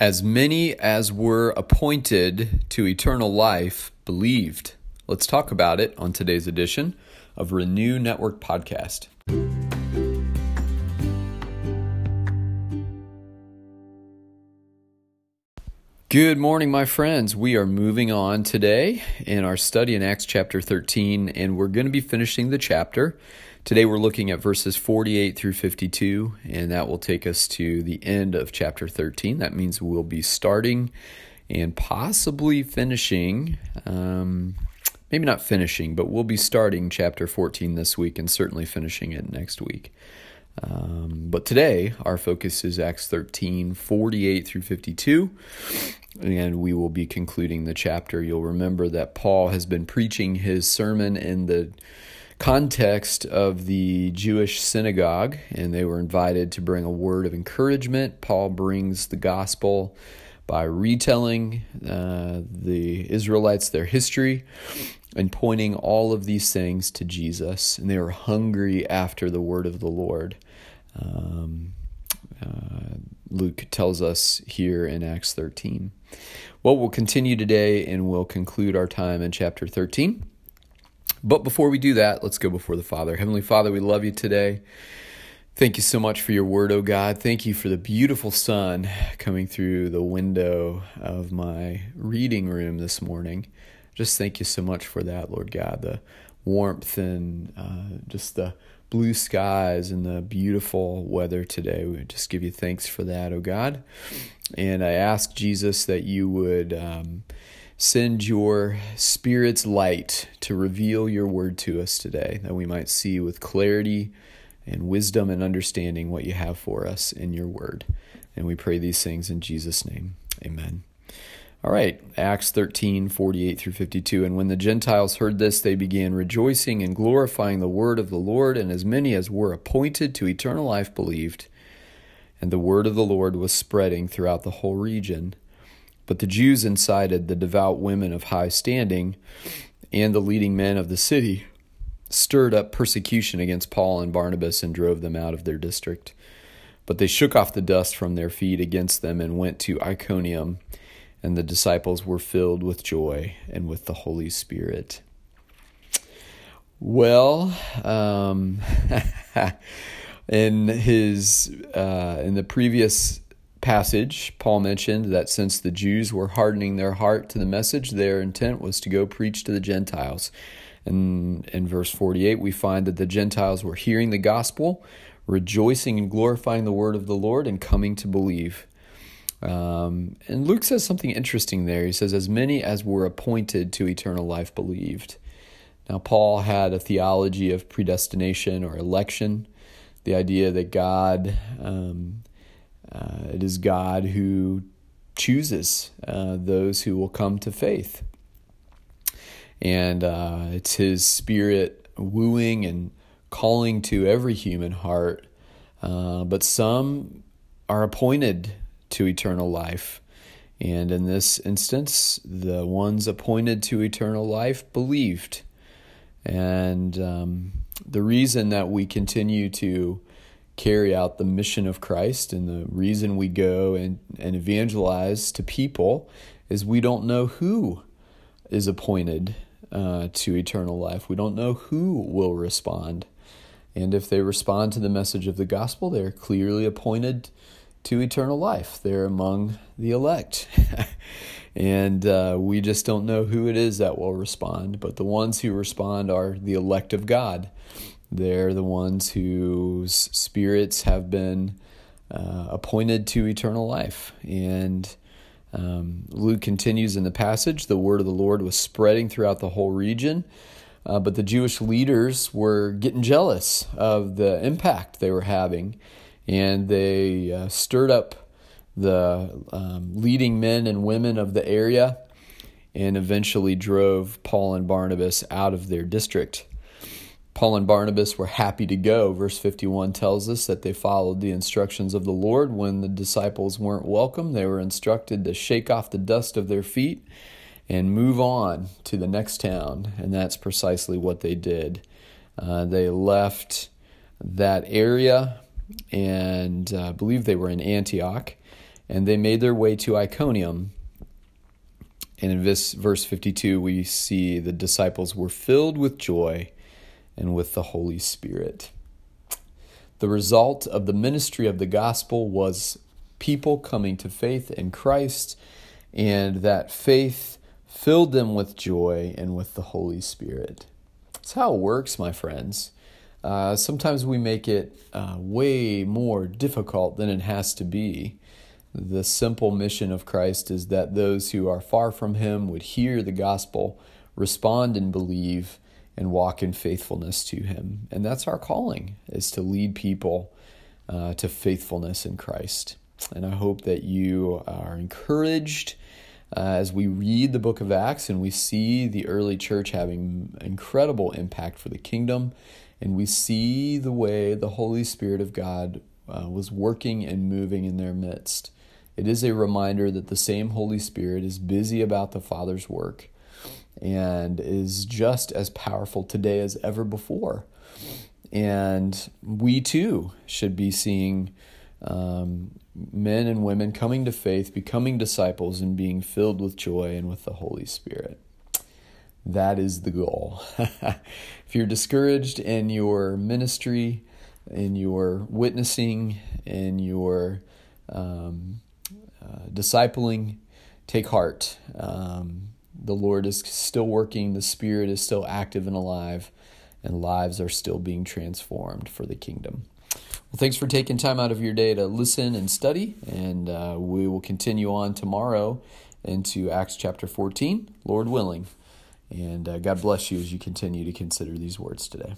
As many as were appointed to eternal life believed. Let's talk about it on today's edition of Renew Network Podcast. Good morning, my friends. We are moving on today in our study in Acts chapter 13, and we're going to be finishing the chapter. Today we're looking at verses 48 through 52, and that will take us to the end of chapter 13. That means we'll be starting and possibly finishing, um, maybe not finishing, but we'll be starting chapter 14 this week and certainly finishing it next week. Um, but today, our focus is Acts 13, 48 through 52, and we will be concluding the chapter. You'll remember that Paul has been preaching his sermon in the context of the Jewish synagogue, and they were invited to bring a word of encouragement. Paul brings the gospel by retelling uh, the Israelites their history and pointing all of these things to Jesus. And they were hungry after the word of the Lord. Um, uh, Luke tells us here in Acts 13. Well, we'll continue today and we'll conclude our time in chapter 13. But before we do that, let's go before the Father. Heavenly Father, we love you today. Thank you so much for your word, oh God. Thank you for the beautiful sun coming through the window of my reading room this morning. Just thank you so much for that, Lord God. The warmth and uh, just the blue skies and the beautiful weather today. We just give you thanks for that, oh God. And I ask Jesus that you would um, send your Spirit's light to reveal your word to us today, that we might see with clarity and wisdom and understanding what you have for us in your word. And we pray these things in Jesus' name. Amen. All right, Acts 13, 48 through 52. And when the Gentiles heard this, they began rejoicing and glorifying the word of the Lord, and as many as were appointed to eternal life believed. And the word of the Lord was spreading throughout the whole region. But the Jews incited the devout women of high standing and the leading men of the city, stirred up persecution against Paul and Barnabas, and drove them out of their district. But they shook off the dust from their feet against them and went to Iconium and the disciples were filled with joy and with the Holy Spirit. Well, um, in his uh, in the previous passage, Paul mentioned that since the Jews were hardening their heart to the message, their intent was to go preach to the Gentiles. And in verse 48, we find that the Gentiles were hearing the gospel, rejoicing and glorifying the word of the Lord, and coming to believe. Um, and Luke says something interesting there. He says, As many as were appointed to eternal life believed. Now, Paul had a theology of predestination or election, the idea that God, um, uh, is God who chooses uh, those who will come to faith. And uh, it's his spirit wooing and calling to every human heart. Uh, but some are appointed to eternal life. And in this instance, the ones appointed to eternal life believed. And um, the reason that we continue to carry out the mission of Christ and the reason we go and, and evangelize to people is we don't know who is appointed uh, to eternal life. We don't know who will respond. And if they respond to the message of the gospel, they're clearly appointed to eternal life. They're among the elect. and uh, we just don't know who it is that will respond. But the ones who respond are the elect of God. They're the ones whose spirits have been uh, appointed to eternal life. And um, Luke continues in the passage the word of the Lord was spreading throughout the whole region. Uh, but the Jewish leaders were getting jealous of the impact they were having and they uh, stirred up the um, leading men and women of the area and eventually drove Paul and Barnabas out of their district. Paul and Barnabas were happy to go. Verse 51 tells us that they followed the instructions of the Lord. When the disciples weren't welcome, they were instructed to shake off the dust of their feet and move on to the next town. And that's precisely what they did. Uh, they left that area and uh, I believe they were in Antioch. And they made their way to Iconium. And in this verse 52, we see the disciples were filled with joy and with the Holy Spirit. The result of the ministry of the gospel was people coming to faith in Christ, and that faith filled them with joy and with the Holy Spirit. That's how it works, my friends. Uh, sometimes we make it uh, way more difficult than it has to be. The simple mission of Christ is that those who are far from Him would hear the gospel, respond and believe, and walk in faithfulness to Him. And that's our calling, is to lead people uh, to faithfulness in Christ. And I hope that you are encouraged uh, as we read the book of Acts and we see the early church having incredible impact for the kingdom. And we see the way the Holy Spirit of God uh, was working and moving in their midst. It is a reminder that the same Holy Spirit is busy about the Father's work and is just as powerful today as ever before. And we too should be seeing um, men and women coming to faith, becoming disciples, and being filled with joy and with the Holy Spirit. That is the goal. if you're discouraged in your ministry, in your witnessing, in your um, uh, discipling, take heart. Um, the Lord is still working, the Spirit is still active and alive, and lives are still being transformed for the kingdom. Well, thanks for taking time out of your day to listen and study, and uh, we will continue on tomorrow into Acts chapter 14, Lord willing. And uh, God bless you as you continue to consider these words today.